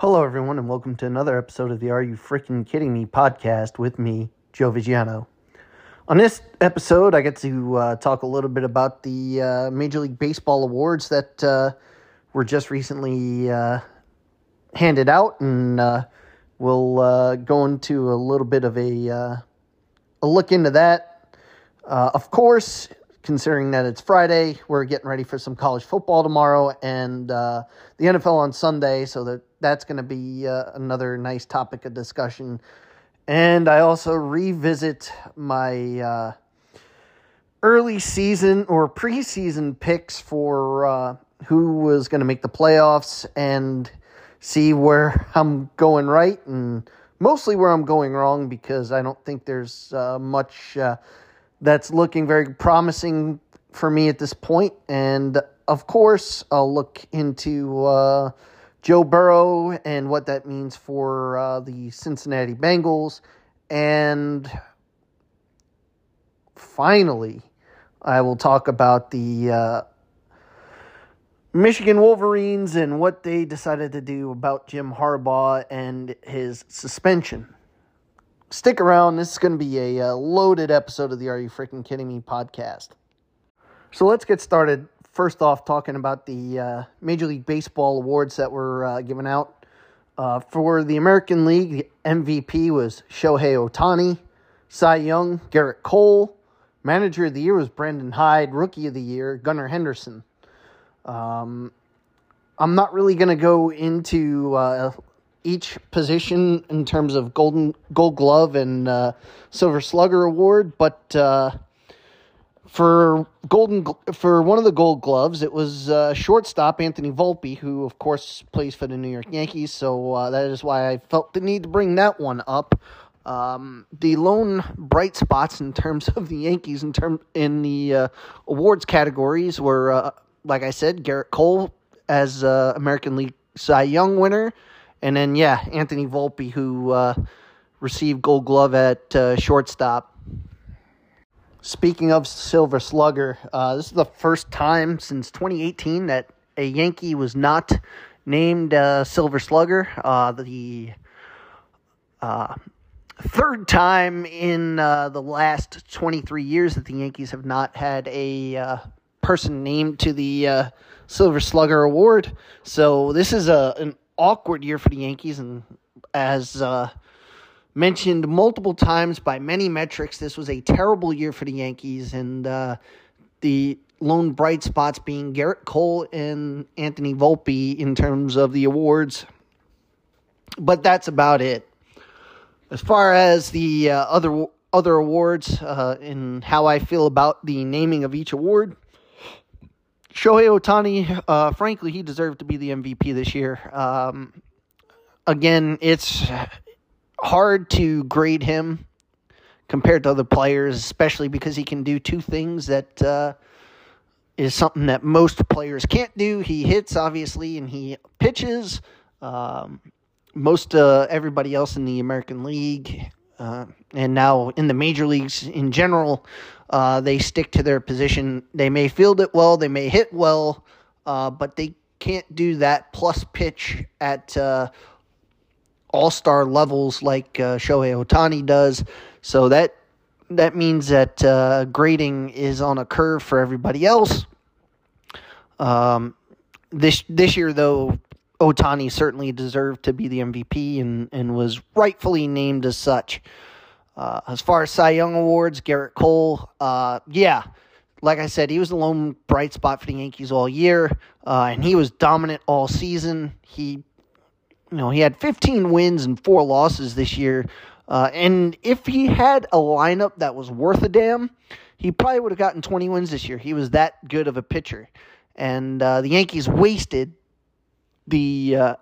Hello, everyone, and welcome to another episode of the Are You Freaking Kidding Me podcast with me, Joe Vigiano. On this episode, I get to uh, talk a little bit about the uh, Major League Baseball awards that uh, were just recently uh, handed out, and uh, we'll uh, go into a little bit of a, a look into that. of course, considering that it's Friday, we're getting ready for some college football tomorrow and the NFL on Sunday, so that that's going to be another nice topic of discussion. And I also revisit my uh, early season or preseason picks for uh, who was going to make the playoffs and see where I'm going right and mostly where I'm going wrong because I don't think there's uh, much uh, that's looking very promising for me at this point. And of course, I'll look into uh, Joe Burrow and what that means for uh, the Cincinnati Bengals. And finally, I will talk about the uh, Michigan Wolverines and what they decided to do about Jim Harbaugh and his suspension. Stick around. This is going to be a, uh, loaded episode of the Are You Freaking Kidding Me podcast. So let's get started first off talking about the uh, Major League Baseball awards that were uh, given out. Uh, for the American League, the MVP was Shohei Ohtani, Cy Young, Gerrit Cole. Manager of the Year was Brandon Hyde. Rookie of the Year, Gunnar Henderson. Um, I'm not really going to go into uh, each position in terms of golden Gold Glove and uh, Silver Slugger award, but uh, for golden for one of the gold gloves it was uh, shortstop anthony volpe who of course plays for the new york yankees so uh, that is why i felt the need to bring that one up. Um, the lone bright spots in terms of the yankees in term in the uh, awards categories were uh, like i said gerrit cole as american league cy young winner and then yeah anthony volpe who uh, received gold glove at shortstop Speaking of Silver Slugger, uh, this is the first time since 2018 that a Yankee was not named uh, Silver Slugger. Uh, the uh, third time in uh, the last 23 years that the Yankees have not had a uh, person named to the Silver Slugger Award. So this is a an awkward year for the Yankees, and as mentioned multiple times by many metrics. This was a terrible year for the Yankees, and uh, the lone bright spots being Gerrit Cole and Anthony Volpe in terms of the awards. But that's about it. As far as the uh, other other awards uh, and how I feel about the naming of each award, Shohei Ohtani, uh, frankly, he deserved to be the MVP this year. Um, again, it's hard to grade him compared to other players, especially because he can do two things that uh, is something that most players can't do. He hits, obviously, and he pitches. Um, most uh, everybody else in the American League uh, and now in the major leagues in general, uh, they stick to their position. They may field it well, they may hit well, uh, but they can't do that plus pitch at uh, all star levels like uh, Shohei Ohtani does. So that that means that uh, grading is on a curve for everybody else. Um, this this year, though, Ohtani certainly deserved to be the MVP and, and was rightfully named as such. Uh, as far as Cy Young awards, Gerrit Cole, uh, yeah, like I said, he was the lone bright spot for the Yankees all year, uh, and he was dominant all season. He you know, he had 15 wins and four losses this year. Uh, and if he had a lineup that was worth a damn, he probably would have gotten 20 wins this year. He was that good of a pitcher. And uh, the Yankees wasted the uh,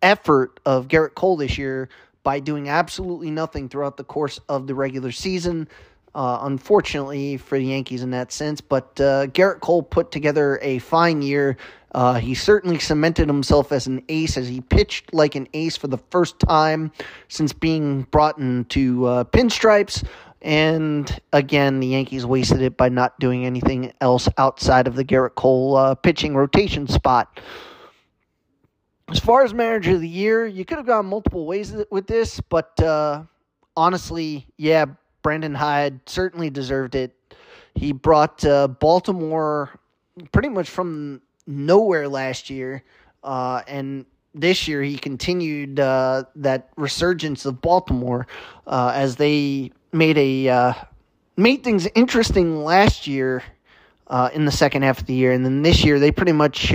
effort of Gerrit Cole this year by doing absolutely nothing throughout the course of the regular season. Uh, unfortunately for the Yankees in that sense, but uh, Gerrit Cole put together a fine year. Uh, he certainly cemented himself as an ace as he pitched like an ace for the first time since being brought into uh, pinstripes. And again, the Yankees wasted it by not doing anything else outside of the Gerrit Cole uh, pitching rotation spot. As far as manager of the year, you could have gone multiple ways with this, but uh, honestly, yeah, Brandon Hyde certainly deserved it. He brought uh, Baltimore pretty much from nowhere last year, uh, and this year he continued uh, that resurgence of Baltimore uh, as they made a uh, made things interesting last year in the second half of the year, and then this year they pretty much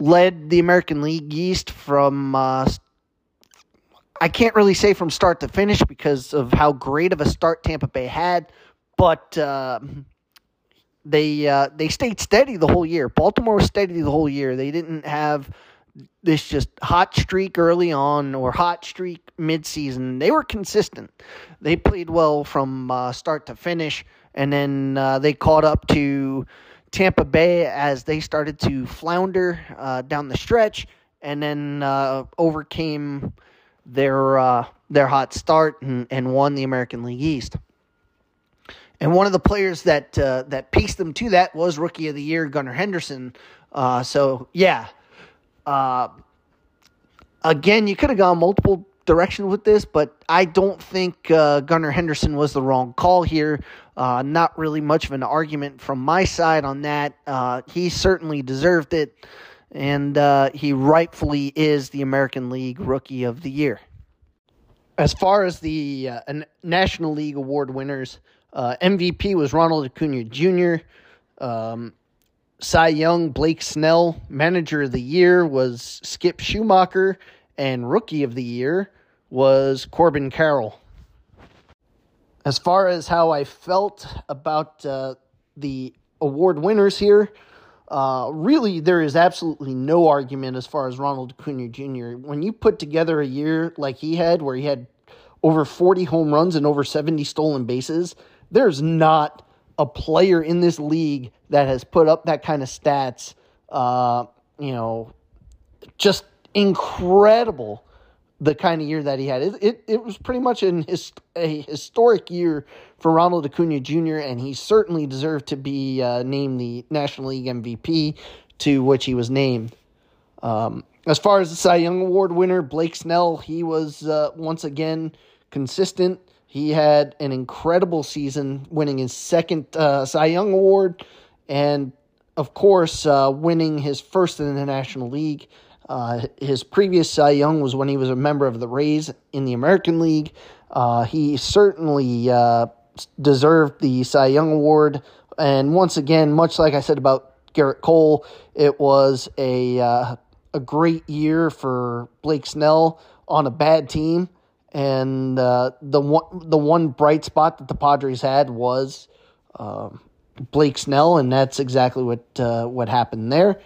led the American League East from. Uh, I can't really say from start to finish because of how great of a start Tampa Bay had, but uh, they uh, they stayed steady the whole year. Baltimore was steady the whole year. They didn't have this just hot streak early on or hot streak midseason. They were consistent. They played well from uh, start to finish, and then uh, they caught up to Tampa Bay as they started to flounder uh, down the stretch, and then uh, overcame their uh, their hot start and, and won the American League East. And one of the players that uh, that pieced them to that was Rookie of the Year Gunnar Henderson. so yeah, uh, again, you could have gone multiple directions with this, but I don't think uh, Gunnar Henderson was the wrong call here. Uh, not really much of an argument from my side on that. Uh, he certainly deserved it, and uh, he rightfully is the American League Rookie of the Year. As far as the uh, National League Award winners, uh, MVP was Ronald Acuna Jr. Um, Cy Young, Blake Snell, Manager of the Year was Skip Schumaker, and Rookie of the Year was Corbin Carroll. As far as how I felt about uh, the award winners here, uh, really there is absolutely no argument as far as Ronald Acuna Jr. When you put together a year like he had, where he had over 40 home runs and over 70 stolen bases, there's not a player in this league that has put up that kind of stats. Uh, you know, just incredible the kind of year that he had. It it, it was pretty much an his, a historic year for Ronald Acuna Jr. and he certainly deserved to be uh, named the National League MVP, to which he was named. Um, as far as the Cy Young Award winner Blake Snell, he was uh, once again consistent. He had an incredible season, winning his second uh, Cy Young Award, and of course, uh, winning his first in the National League. Uh, his previous Cy Young was when he was a member of the Rays in the American League. Uh, he certainly uh, deserved the Cy Young Award, and once again, much like I said about Gerrit Cole, it was a uh, a great year for Blake Snell on a bad team. And uh, the one the one bright spot that the Padres had was uh, Blake Snell, and that's exactly what uh, what happened there.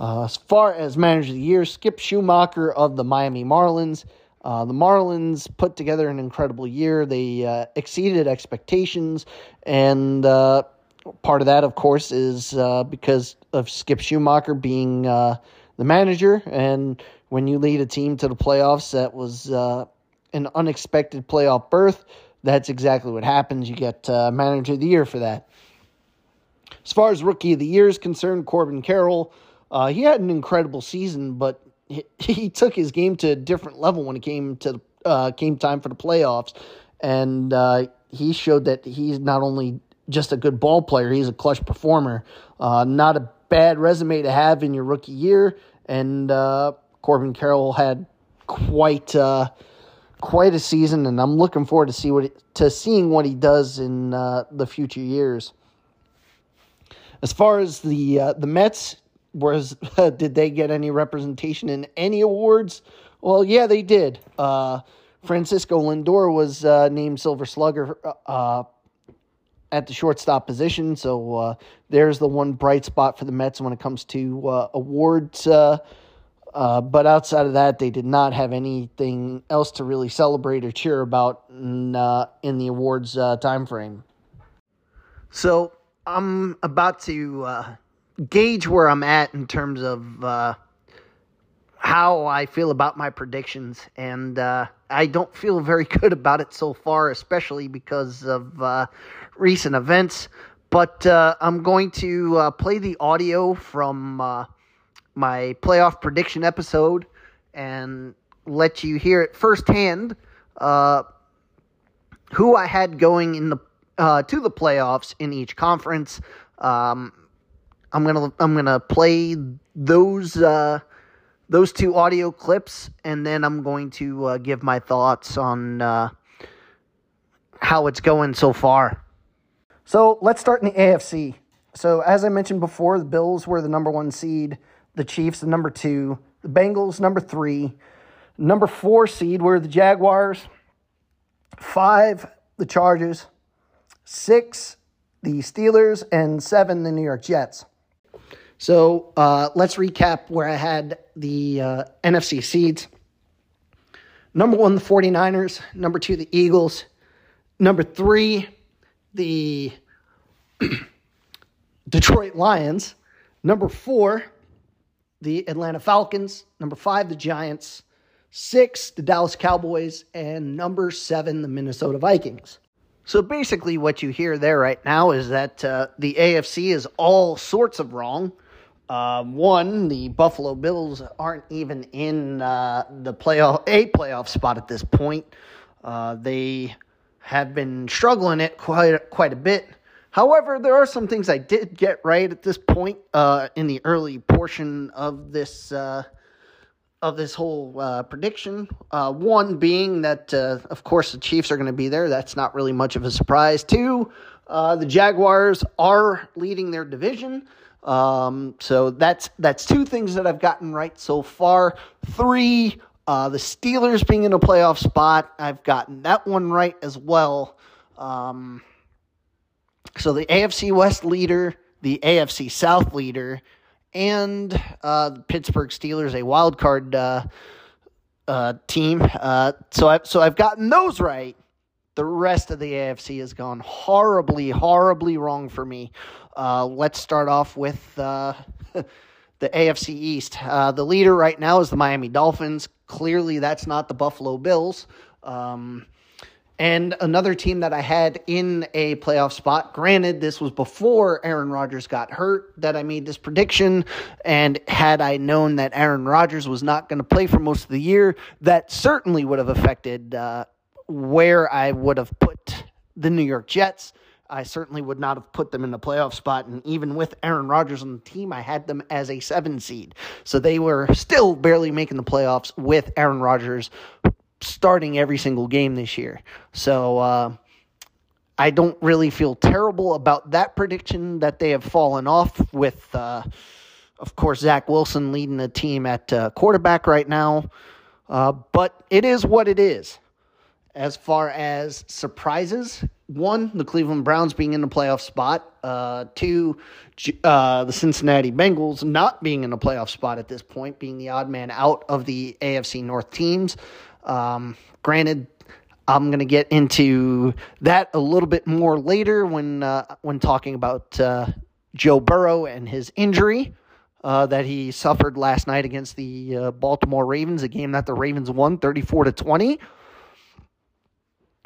Uh, as far as manager of the year, Skip Schumaker of the Miami Marlins. Uh, the Marlins put together an incredible year. They uh, exceeded expectations, and part of that, of course, is because of Skip Schumaker being the manager. And when you lead a team to the playoffs, that was an unexpected playoff berth, that's exactly what happens. You get uh, manager of the year for that. As far as rookie of the year is concerned, Corbin Carroll, uh, he had an incredible season, but he, he, took his game to a different level when it came to uh, came time for the playoffs, and uh, he showed that he's not only just a good ball player, he's a clutch performer. Uh, not a bad resume to have in your rookie year, and uh, Corbin Carroll had quite quite a season, and I'm looking forward to see what to seeing what he does in uh, the future years. As far as the uh, the Mets, was did they get any representation in any awards? Well, yeah, they did. Uh, Francisco Lindor was uh, named Silver Slugger uh, at the shortstop position, so uh, there's the one bright spot for the Mets when it comes to awards uh, but outside of that, they did not have anything else to really celebrate or cheer about in, uh, in the awards uh, time frame. So I'm about to uh, gauge where I'm at in terms of uh, how I feel about my predictions, and uh, I don't feel very good about it so far, especially because of uh, recent events. But I'm going to play the audio from my playoff prediction episode and let you hear it firsthand uh, who I had going in the uh, to the playoffs in each conference. Um, I'm gonna I'm gonna play those uh, those two audio clips, and then I'm going to uh, give my thoughts on uh, how it's going so far. So let's start in the AFC. So as I mentioned before, the Bills were the number one seed, the Chiefs the number two, the Bengals number three, number four seed were the Jaguars, five the Chargers, six the Steelers, and seven the New York Jets. So uh, let's recap where I had the uh, NFC seeds. Number one, the 49ers. Number two, the Eagles. Number three, the Detroit Lions. Number four, the Atlanta Falcons. Number five, the Giants. Six, the Dallas Cowboys. And number seven, the Minnesota Vikings. So basically, what you hear there right now is that uh, the AFC is all sorts of wrong. Uh, one, the Buffalo Bills aren't even in uh, the playoff a playoff spot at this point. Uh, they have been struggling it quite quite a bit. However, there are some things I did get right at this point uh, in the early portion of this uh, of this whole uh, prediction. One being that, of course, the Chiefs are going to be there. That's not really much of a surprise. Two, the Jaguars are leading their division. Um, so that's that's two things that I've gotten right so far. Three, uh, the Steelers being in a playoff spot. I've gotten that one right as well. Um, so the AFC West leader, the AFC South leader, and uh, the Pittsburgh Steelers, a wild card uh, uh, team. Uh, so I so I've gotten those right. The rest of the AFC has gone horribly, horribly wrong for me. Uh, let's start off with uh, the AFC East. the leader right now is the Miami Dolphins. Clearly, that's not the Buffalo Bills. Um, and another team that I had in a playoff spot, granted, this was before Aaron Rodgers got hurt that I made this prediction. And had I known that Aaron Rodgers was not going to play for most of the year, that certainly would have affected uh, where I would have put the New York Jets. I certainly would not have put them in the playoff spot. And even with Aaron Rodgers on the team, I had them as a seven seed. So they were still barely making the playoffs with Aaron Rodgers starting every single game this year. So uh, I don't really feel terrible about that prediction that they have fallen off with, uh, of course, Zach Wilson leading the team at uh, quarterback right now. Uh, but it is what it is. As far as surprises, one, the Cleveland Browns being in the playoff spot. Uh, two, uh, the Cincinnati Bengals not being in a playoff spot at this point, being the odd man out of the AFC North teams. Um, granted, I'm going to get into that a little bit more later when uh, when talking about uh, Joe Burrow and his injury uh, that he suffered last night against the uh, Baltimore Ravens, a game that the Ravens won 34 to 20.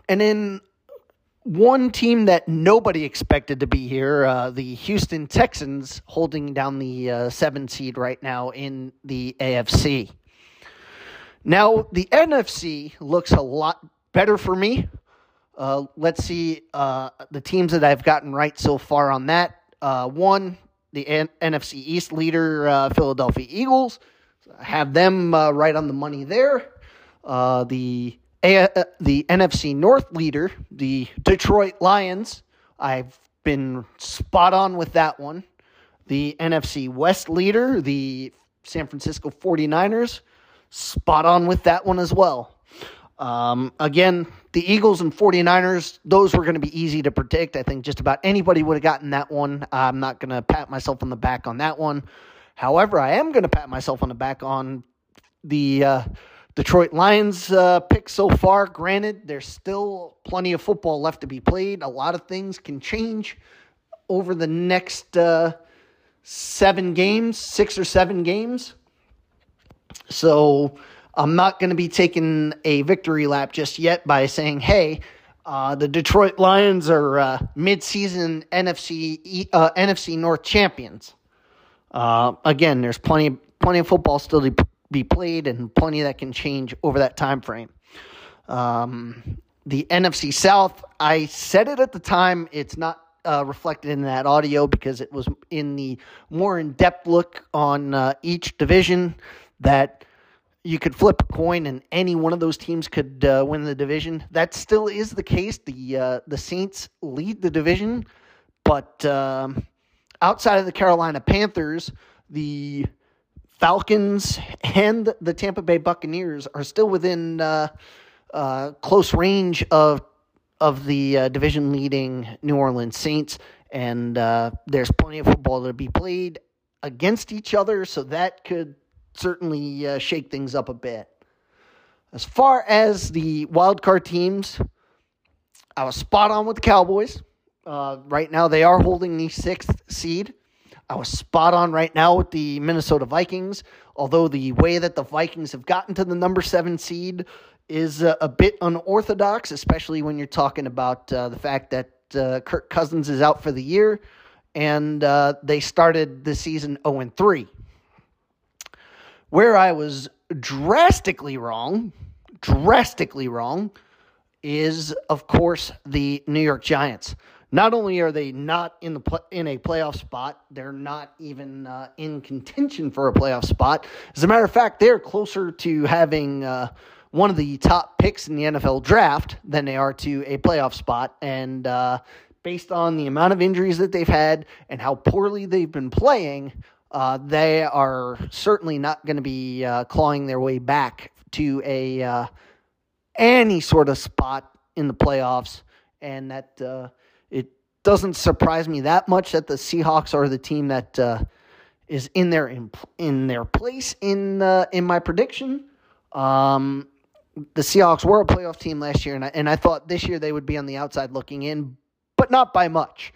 And then one team that nobody expected to be here, uh, the Houston Texans, holding down the uh, seven seed right now in the AFC. Now, the NFC looks a lot better for me. Uh, let's see uh, the teams that I've gotten right so far on that. Uh, one, the N- NFC East leader, uh, Philadelphia Eagles. have them right on the money there. The A- the NFC North leader, the Detroit Lions. I've been spot on with that one. The NFC West leader, the San Francisco 49ers spot on with that one as well. Um, again, the Eagles and 49ers, those were going to be easy to predict. I think just about anybody would have gotten that one. I'm not going to pat myself on the back on that one. However, I am going to pat myself on the back on the uh, Detroit Lions uh, pick so far. Granted, there's still plenty of football left to be played. A lot of things can change over the next uh, seven games, six or seven games. So I'm not going to be taking a victory lap just yet by saying, hey, uh, the Detroit Lions are uh, midseason NFC uh, NFC North champions. Uh, again, there's plenty plenty of football still to be played and plenty that can change over that time frame. Um, the NFC South, I said it at the time. It's not uh, reflected in that audio because it was in the more in depth look on uh, each division that you could flip a coin and any one of those teams could uh, win the division. That still is the case. The uh, the Saints lead the division, but um, outside of the Carolina Panthers, the Falcons and the Tampa Bay Buccaneers are still within uh, uh, close range of of the uh, division leading New Orleans Saints, and uh, there's plenty of football to be played against each other, so that could certainly uh, shake things up a bit. As far as the wild card teams, I was spot on with the Cowboys. Uh, right now, they are holding the sixth seed. I was spot on right now with the Minnesota Vikings, although the way that the Vikings have gotten to the number seven seed is a, a bit unorthodox, especially when you're talking about uh, the fact that uh, Kirk Cousins is out for the year and uh, they started the season 0 3. Where I was drastically wrong, drastically wrong, is of course the New York Giants. Not only are they not in the in a playoff spot, they're not even uh, in contention for a playoff spot. As a matter of fact, they're closer to having uh, one of the top picks in the NFL draft than they are to a playoff spot. And uh, based on the amount of injuries that they've had and how poorly they've been playing, uh, they are certainly not going to be uh, clawing their way back to a uh, any sort of spot in the playoffs, and that doesn't surprise me that much that the Seahawks are the team that uh, is in their in, in their place in uh, in my prediction. Um, the Seahawks were a playoff team last year, and I, and I thought this year they would be on the outside looking in, but not by much.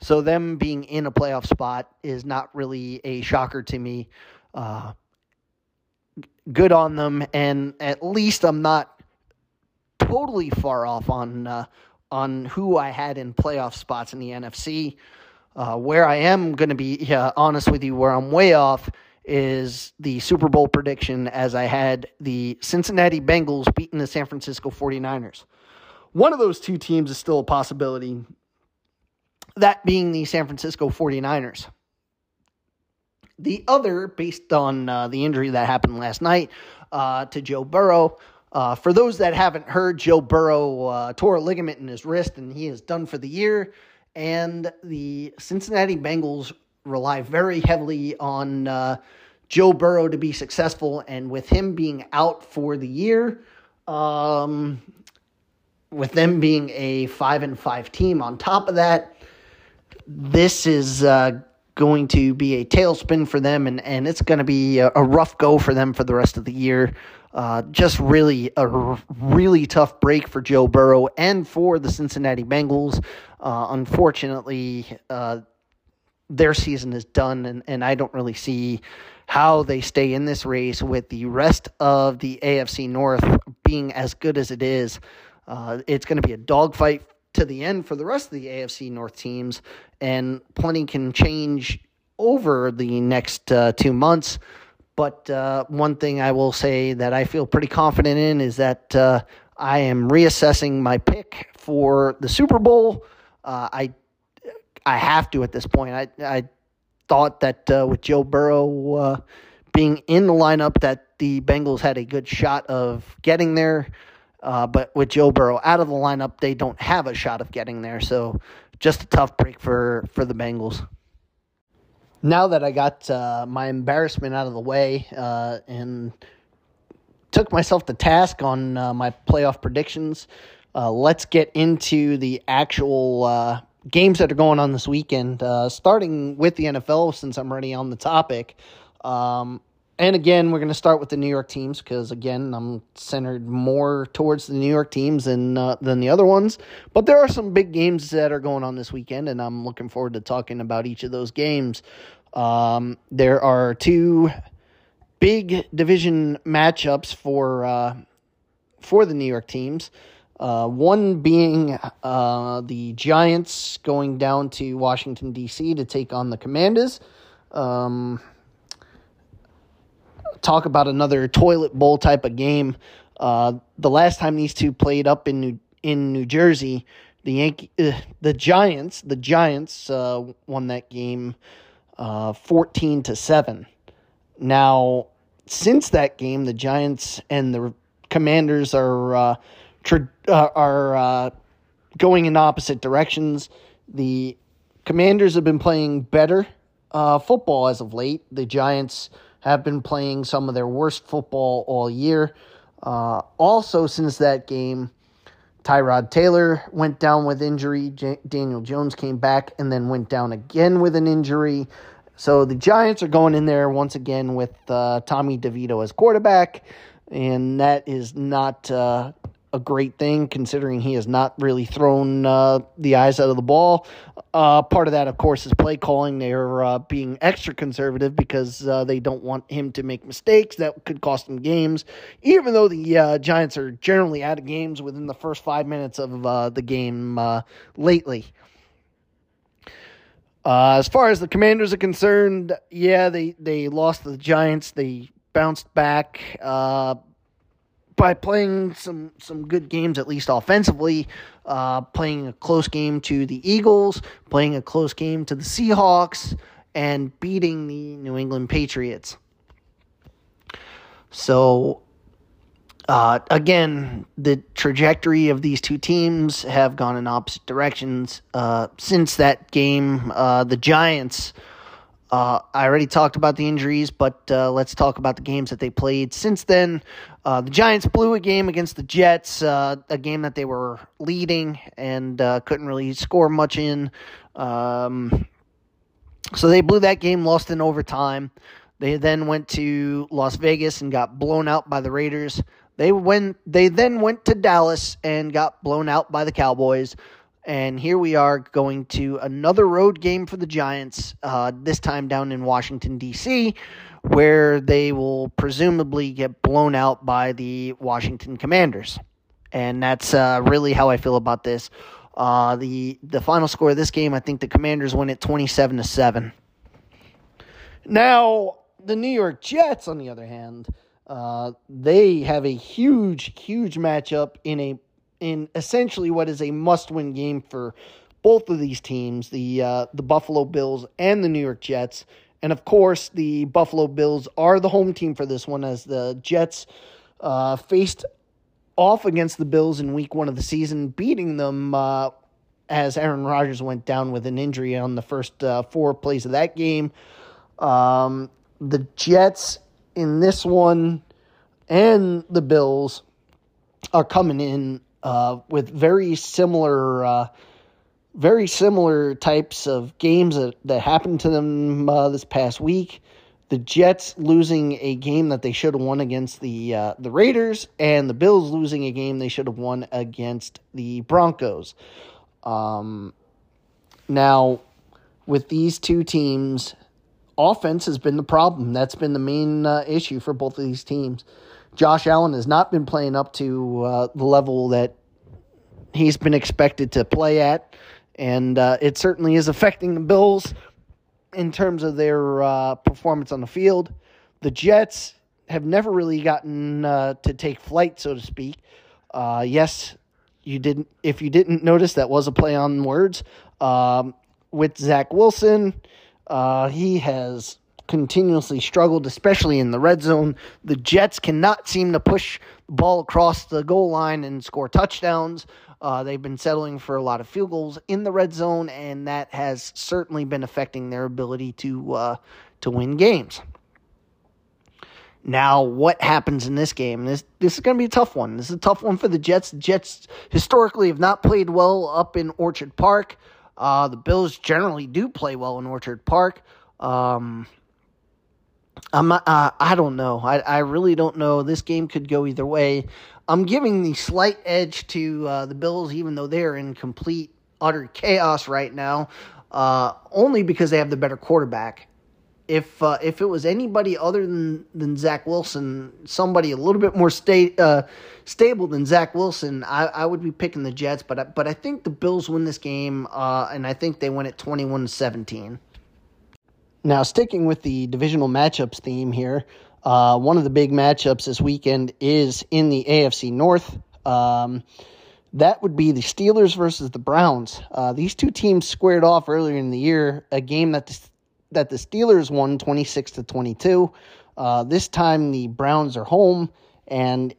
So them being in a playoff spot is not really a shocker to me. Uh, good on them, and at least I'm not totally far off on uh, on who I had in playoff spots in the NFC. Uh, where I am going to be honest with you, where I'm way off is the Super Bowl prediction as I had the Cincinnati Bengals beating the San Francisco 49ers. One of those two teams is still a possibility that being the San Francisco 49ers. The other, based on uh, the injury that happened last night uh, to Joe Burrow, uh, for those that haven't heard, Joe Burrow uh, tore a ligament in his wrist and he is done for the year. And the Cincinnati Bengals rely very heavily on uh, Joe Burrow to be successful. And with him being out for the year, um, with them being a five and five team on top of that, this is uh, going to be a tailspin for them, and, and it's going to be a, a, rough go for them for the rest of the year. Uh, just really a r- really tough break for Joe Burrow and for the Cincinnati Bengals. Uh, unfortunately, uh, their season is done, and, and I don't really see how they stay in this race with the rest of the AFC North being as good as it is. Uh, it's going to be a dogfight to the end for the rest of the AFC North teams, and plenty can change over the next uh, two months. But uh, one thing I will say that I feel pretty confident in is that uh, I am reassessing my pick for the Super Bowl. Uh, I I have to at this point. I I thought that uh, with Joe Burrow uh, being in the lineup, that the Bengals had a good shot of getting there. Uh, but with Joe Burrow out of the lineup, they don't have a shot of getting there. So just a tough break for, for the Bengals. Now that I got uh, my embarrassment out of the way uh, and took myself to task on uh, my playoff predictions, uh, let's get into the actual uh, games that are going on this weekend. starting with the NFL, since I'm already on the topic. Um, and again, we're going to start with the New York teams because again, I'm centered more towards the New York teams than uh, than the other ones. But there are some big games that are going on this weekend, and I'm looking forward to talking about each of those games. Um, there are two big division matchups for uh, for the New York teams. Uh, one being uh, the Giants going down to Washington D.C. to take on the Commanders. Um, talk about another toilet bowl type of game. Uh, the last time these two played up in New in New Jersey, the Yankee, uh, the Giants, the Giants uh, won that game uh, fourteen to seven. Now, since that game, the Giants and the Commanders are uh, tra- uh, are going in opposite directions. The Commanders have been playing better football as of late. The Giants have been playing some of their worst football all year. Uh, also, since that game, Tyrod Taylor went down with injury. J- Daniel Jones came back and then went down again with an injury. So the Giants are going in there once again with uh, Tommy DeVito as quarterback, and that is not uh, a great thing considering he has not really thrown uh, the eyes out of the ball. Uh, part of that, of course, is play calling. They're uh, being extra conservative because uh, they don't want him to make mistakes that could cost them games. Even though the uh, Giants are generally out of games within the first five minutes of uh, the game lately. as far as the Commanders are concerned, yeah, they, they lost to the Giants. They bounced back by playing some some good games at least offensively, uh, playing a close game to the Eagles, playing a close game to the Seahawks, and beating the New England Patriots. So, uh, again, the trajectory of these two teams have gone in opposite directions uh, since that game. Uh, the Giants uh, I already talked about the injuries, but uh, let's talk about the games that they played since then. Uh, the Giants blew a game against the Jets, uh, a game that they were leading and uh, couldn't really score much in. Um, so they blew that game, lost in overtime. They then went to Las Vegas and got blown out by the Raiders. They went. They then went to Dallas and got blown out by the Cowboys. And here we are going to another road game for the Giants, uh, this time down in Washington, D.C., where they will presumably get blown out by the Washington Commanders. And that's uh, really how I feel about this. Uh, the the final score of this game, I think the Commanders win it 27 to 7. Now, the New York Jets, on the other hand, uh, they have a huge, huge matchup in a in essentially what is a must-win game for both of these teams, the uh, the Buffalo Bills and the New York Jets. And of course, the Buffalo Bills are the home team for this one, as the Jets uh, faced off against the Bills in Week One of the season, beating them uh, as Aaron Rodgers went down with an injury on the first uh, four plays of that game. Um, the Jets in this one and the Bills are coming in uh, with very similar, uh, very similar types of games that, that happened to them uh, this past week. The Jets losing a game that they should have won against the uh, the Raiders, and the Bills losing a game they should have won against the Broncos. Um, now, with these two teams, offense has been the problem. That's been the main uh, issue for both of these teams. Josh Allen has not been playing up to uh, the level that he's been expected to play at, and uh, it certainly is affecting the Bills in terms of their uh, performance on the field. The Jets have never really gotten uh, to take flight, so to speak. Uh, yes, you didn't. If you didn't notice, that was a play on words. Um, with Zach Wilson, uh, he has continuously struggled, especially in the red zone. The Jets cannot seem to push the ball across the goal line and score touchdowns. Uh, they've been settling for a lot of field goals in the red zone, and that has certainly been affecting their ability to uh, to win games. Now, what happens in this game? This this is going to be a tough one. This is a tough one for the Jets. The Jets historically have not played well up in Orchard Park. Uh, the Bills generally do play well in Orchard Park. Um, I'm not, uh, I don't know. I, I really don't know. This game could go either way. I'm giving the slight edge to uh, the Bills, even though they're in complete, utter chaos right now, uh, only because they have the better quarterback. If uh, if it was anybody other than, than Zach Wilson, somebody a little bit more sta- uh, stable than Zach Wilson, I, I would be picking the Jets. But I, but I think the Bills win this game, uh, and I think they win it 21 to 17. Now, sticking with the divisional matchups theme here, Uh, one of the big matchups this weekend is in the AFC North. Um, that would be the Steelers versus the Browns. Uh, these two teams squared off earlier in the year, a game that the, that the Steelers won 26 to 22. Uh, this time the Browns are home, and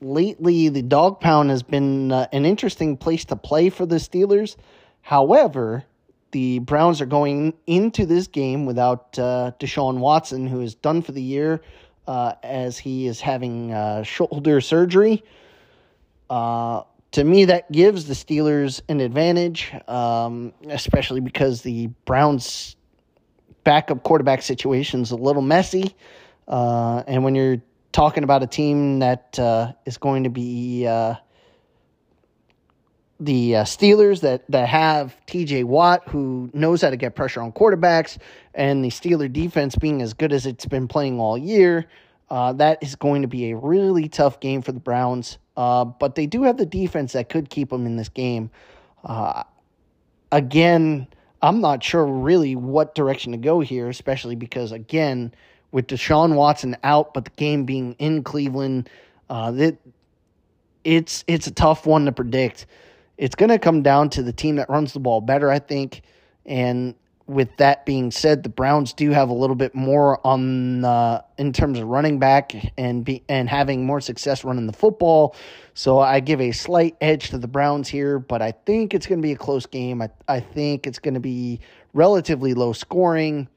lately the dog pound has been uh, an interesting place to play for the Steelers. However, the Browns are going into this game without uh, Deshaun Watson, who is done for the year uh, as he is having uh, shoulder surgery. Uh, to me, that gives the Steelers an advantage, um, especially because the Browns' backup quarterback situation is a little messy. Uh, and when you're talking about a team that uh, is going to be the uh, Steelers that, that have TJ Watt, who knows how to get pressure on quarterbacks, and the Steeler defense being as good as it's been playing all year, uh, that is going to be a really tough game for the Browns. Uh, but they do have the defense that could keep them in this game. Uh, again, I'm not sure really what direction to go here, especially because, again, with Deshaun Watson out, but the game being in Cleveland, uh, that it's it's a tough one to predict. It's going to come down to the team that runs the ball better, I think, and with that being said, the Browns do have a little bit more on uh, in terms of running back and be, and having more success running the football. So I give a slight edge to the Browns here, but I think it's going to be a close game. I, I think it's going to be relatively low scoring.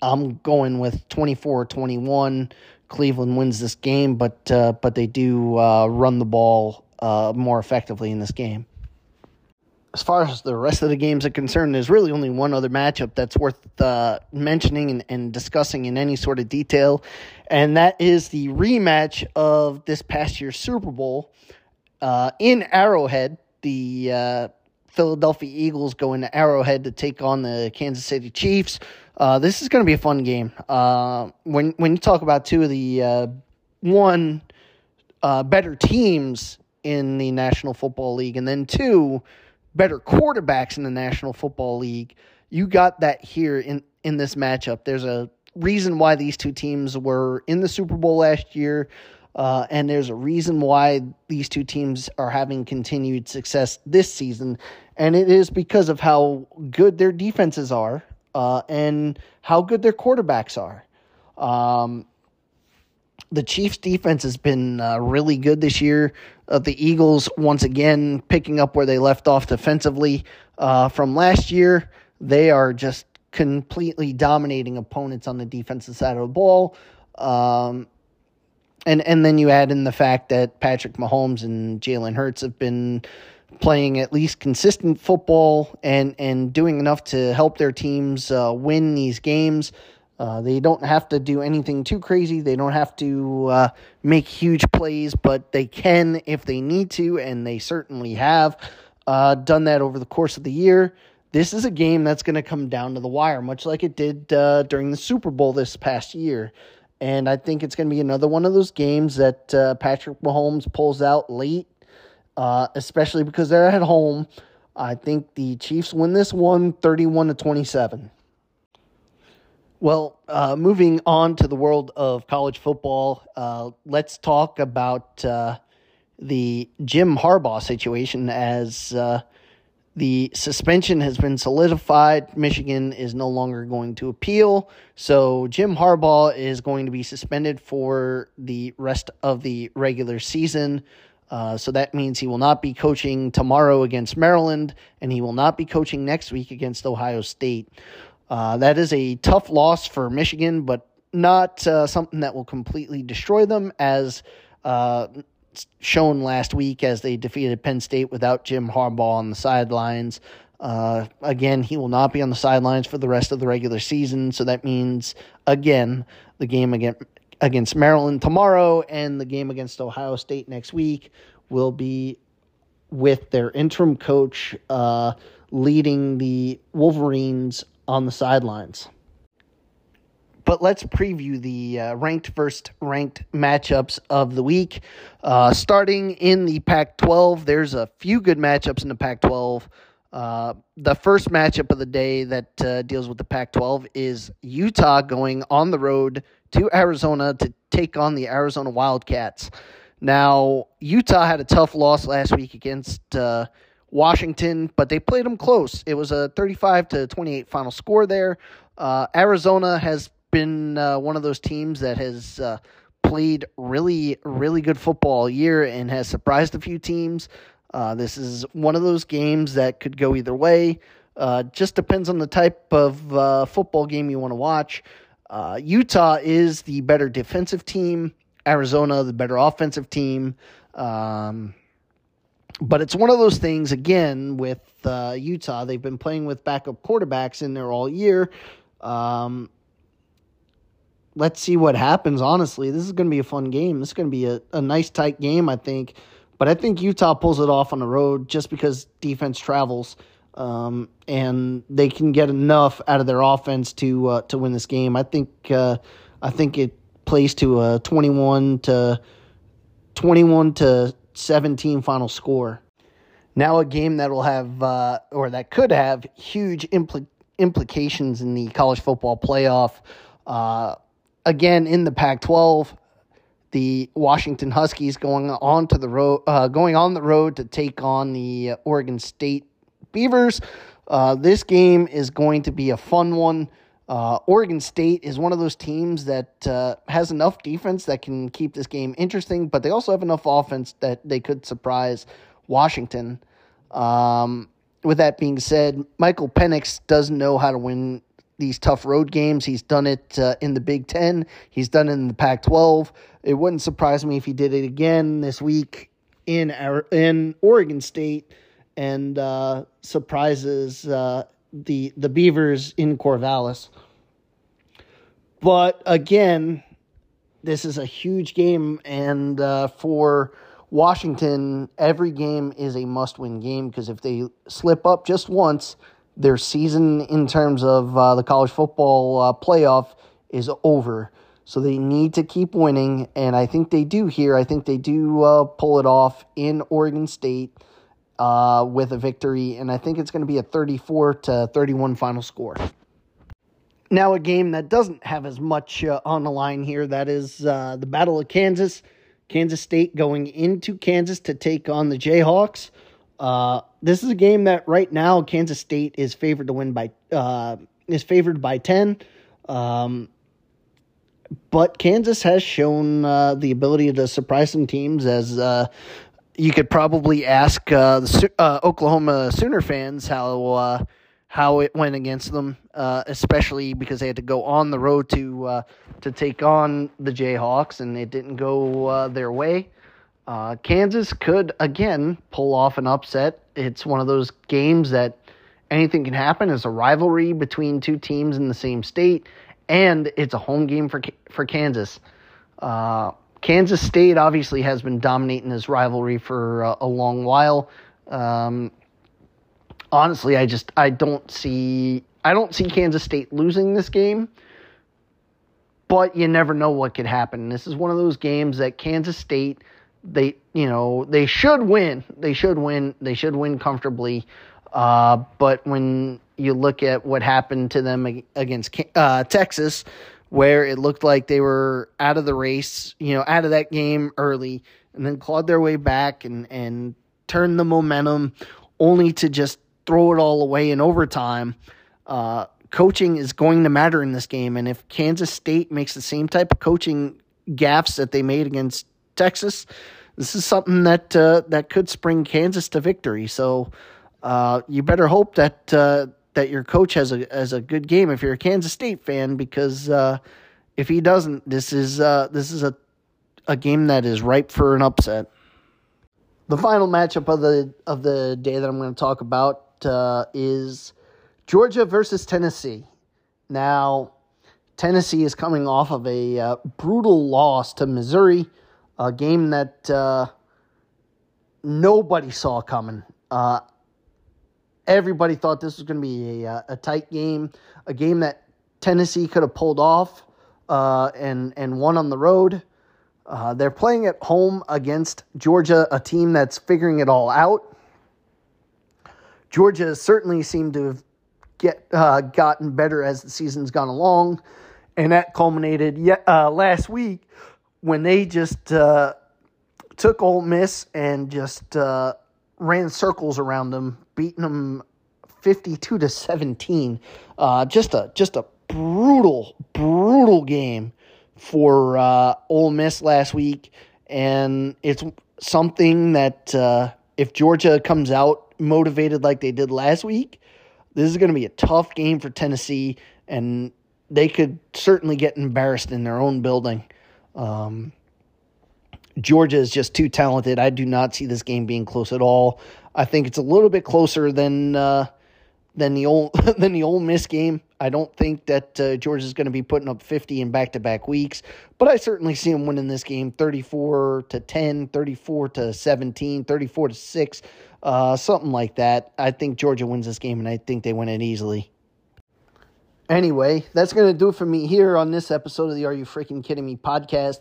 I'm going with 24-21. Cleveland wins this game, but uh, but they do uh, run the ball uh, more effectively in this game as far as the rest of the games are concerned, there's really only one other matchup that's worth uh, mentioning and, and, discussing in any sort of detail, and that is the rematch of this past year's Super Bowl uh, in Arrowhead. The uh, Philadelphia Eagles go into Arrowhead to take on the Kansas City Chiefs. Uh, this is going to be a fun game. Uh, when when you talk about two of the uh, one better teams in the National Football League, and then two better quarterbacks in the National Football League. You got that here in, in this matchup. There's a reason why these two teams were in the Super Bowl last year, uh, and there's a reason why these two teams are having continued success this season, and it is because of how good their defenses are uh, and how good their quarterbacks are. Um, the Chiefs' defense has been uh, really good this year. Uh, the Eagles, once again, picking up where they left off defensively uh, from last year. They are just completely dominating opponents on the defensive side of the ball. Um, and and then you add in the fact that Patrick Mahomes and Jalen Hurts have been playing at least consistent football and and doing enough to help their teams uh, win these games. Uh, they don't have to do anything too crazy. They don't have to uh, make huge plays, but they can if they need to, and they certainly have uh, done that over the course of the year. This is a game that's going to come down to the wire, much like it did uh, during the Super Bowl this past year. And I think it's going to be another one of those games that uh, Patrick Mahomes pulls out late, especially because they're at home. I think the Chiefs win this one 31 to 27. Well, uh, moving on to the world of college football, uh, let's talk about uh, the Jim Harbaugh situation as uh, the suspension has been solidified. Michigan is no longer going to appeal. So Jim Harbaugh is going to be suspended for the rest of the regular season. Uh, so that means he will not be coaching tomorrow against Maryland, and he will not be coaching next week against Ohio State. Uh, that is a tough loss for Michigan, but not uh, something that will completely destroy them, as uh, shown last week as they defeated Penn State without Jim Harbaugh on the sidelines. Uh, again, he will not be on the sidelines for the rest of the regular season, so that means again the game against against Maryland tomorrow and the game against Ohio State next week will be with their interim coach uh, leading the Wolverines on the sidelines. But let's preview the uh, ranked first ranked matchups of the week. Uh, starting in the Pac 12, there's a few good matchups in the Pac 12. Uh, the first matchup of the day that uh, deals with the Pac 12 is Utah going on the road to Arizona to take on the Arizona Wildcats. Now, Utah had a tough loss last week against uh, Washington, but they played them close. It was a 35 to 28 final score there. Uh, Arizona has been uh, one of those teams that has uh, played really, really good football all year and has surprised a few teams. Uh, this is one of those games that could go either way. Uh, just depends on the type of uh, football game you want to watch. Utah is the better defensive team. Arizona, the better offensive team. Um, but it's one of those things, again, with uh, Utah. They've been playing with backup quarterbacks in there all year. Um, let's see what happens, honestly. This is going to be a fun game. This is going to be a, a nice, tight game, I think. But I think Utah pulls it off on the road just because defense travels. Um, and they can get enough out of their offense to uh, to win this game. I think uh, I think it plays to a twenty one to twenty one to seventeen final score. Now a game that will have uh, or that could have huge impl- implications in the college football playoff. Uh, again in the Pac twelve, the Washington Huskies going on to the road, uh, going on the road to take on the Oregon State Beavers. Uh, this game is going to be a fun one. Uh, Oregon State is one of those teams that uh, has enough defense that can keep this game interesting, but they also have enough offense that they could surprise Washington. Um, with that being said, Michael Penix does know how to win these tough road games. He's done it uh, in the Big Ten, he's done it in the Pac 12. It wouldn't surprise me if he did it again this week in, our, in Oregon State and uh, surprises uh, the the Beavers in Corvallis. But again, this is a huge game, and uh, for Washington, every game is a must-win game because if they slip up just once, their season in terms of uh, the college football uh, playoff is over. So they need to keep winning, and I think they do here. I think they do uh, pull it off in Oregon State uh, with a victory, and I think it's going to be a 34 to 31 final score. Now, a game that doesn't have as much uh, on the line here that is uh, the Battle of Kansas. Kansas State going into Kansas to take on the Jayhawks. Uh, this is a game that right now Kansas State is favored to win by uh, is favored by ten. Um, but Kansas has shown uh, the ability to surprise some teams as uh, you could probably ask uh, the uh, Oklahoma Sooner fans how uh, how it went against them, uh, especially because they had to go on the road to uh, to take on the Jayhawks, and it didn't go uh, their way. Kansas could again pull off an upset. It's one of those games that anything can happen. It's a rivalry between two teams in the same state, and it's a home game for for Kansas. Kansas State obviously has been dominating this rivalry for uh, a long while. Um, honestly, I just I don't see I don't see Kansas State losing this game. But you never know what could happen. This is one of those games that Kansas State they you know they should win. They should win. They should win comfortably. Uh, but when you look at what happened to them against uh, Texas, where it looked like they were out of the race, you know, out of that game early, and then clawed their way back and and turned the momentum, only to just throw it all away in overtime. Uh, coaching is going to matter in this game, and if Kansas State makes the same type of coaching gaffes that they made against Texas, this is something that uh, that could spring Kansas to victory. So uh, you better hope that uh, that your coach has a has a good game if you're a Kansas State fan because uh, if he doesn't, this is uh, this is a a game that is ripe for an upset. The final matchup of the of the day that I'm going to talk about uh, is Georgia versus Tennessee. Now, Tennessee is coming off of a uh, brutal loss to Missouri, a game that uh, nobody saw coming. Uh, Everybody thought this was going to be a, uh, a tight game, a game that Tennessee could have pulled off uh, and and won on the road. Uh, they're playing at home against Georgia, a team that's figuring it all out. Georgia certainly seemed to have get uh, gotten better as the season's gone along, And that culminated yet, uh, last week when they just uh, took Ole Miss and just ran circles around them, beating them 52 to 17. Uh, just a just a brutal, brutal game for uh, Ole Miss last week, and it's something that uh, if Georgia comes out motivated like they did last week, this is going to be a tough game for Tennessee, and they could certainly get embarrassed in their own building. Um, Georgia is just too talented. I do not see this game being close at all. I think it's a little bit closer than uh, than the old than the Ole Miss game. I don't think that uh, Georgia is going to be putting up 50 in back-to-back weeks, but I certainly see them winning this game 34 to 10, 34 to 17, 34 to 6, uh, something like that. I think Georgia wins this game and I think they win it easily. Anyway, that's going to do it for me here on this episode of the Are You Freaking Kidding Me podcast.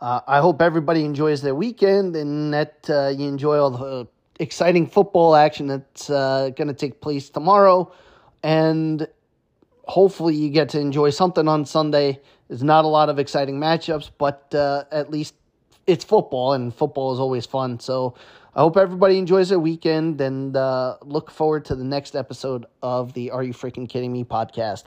Uh, I hope everybody enjoys their weekend and that uh, you enjoy all the exciting football action that's uh, going to take place tomorrow. And hopefully, you get to enjoy something on Sunday. There's not a lot of exciting matchups, but uh, at least it's football, and football is always fun. So I hope everybody enjoys their weekend and uh, look forward to the next episode of the Are You Freaking Kidding Me podcast.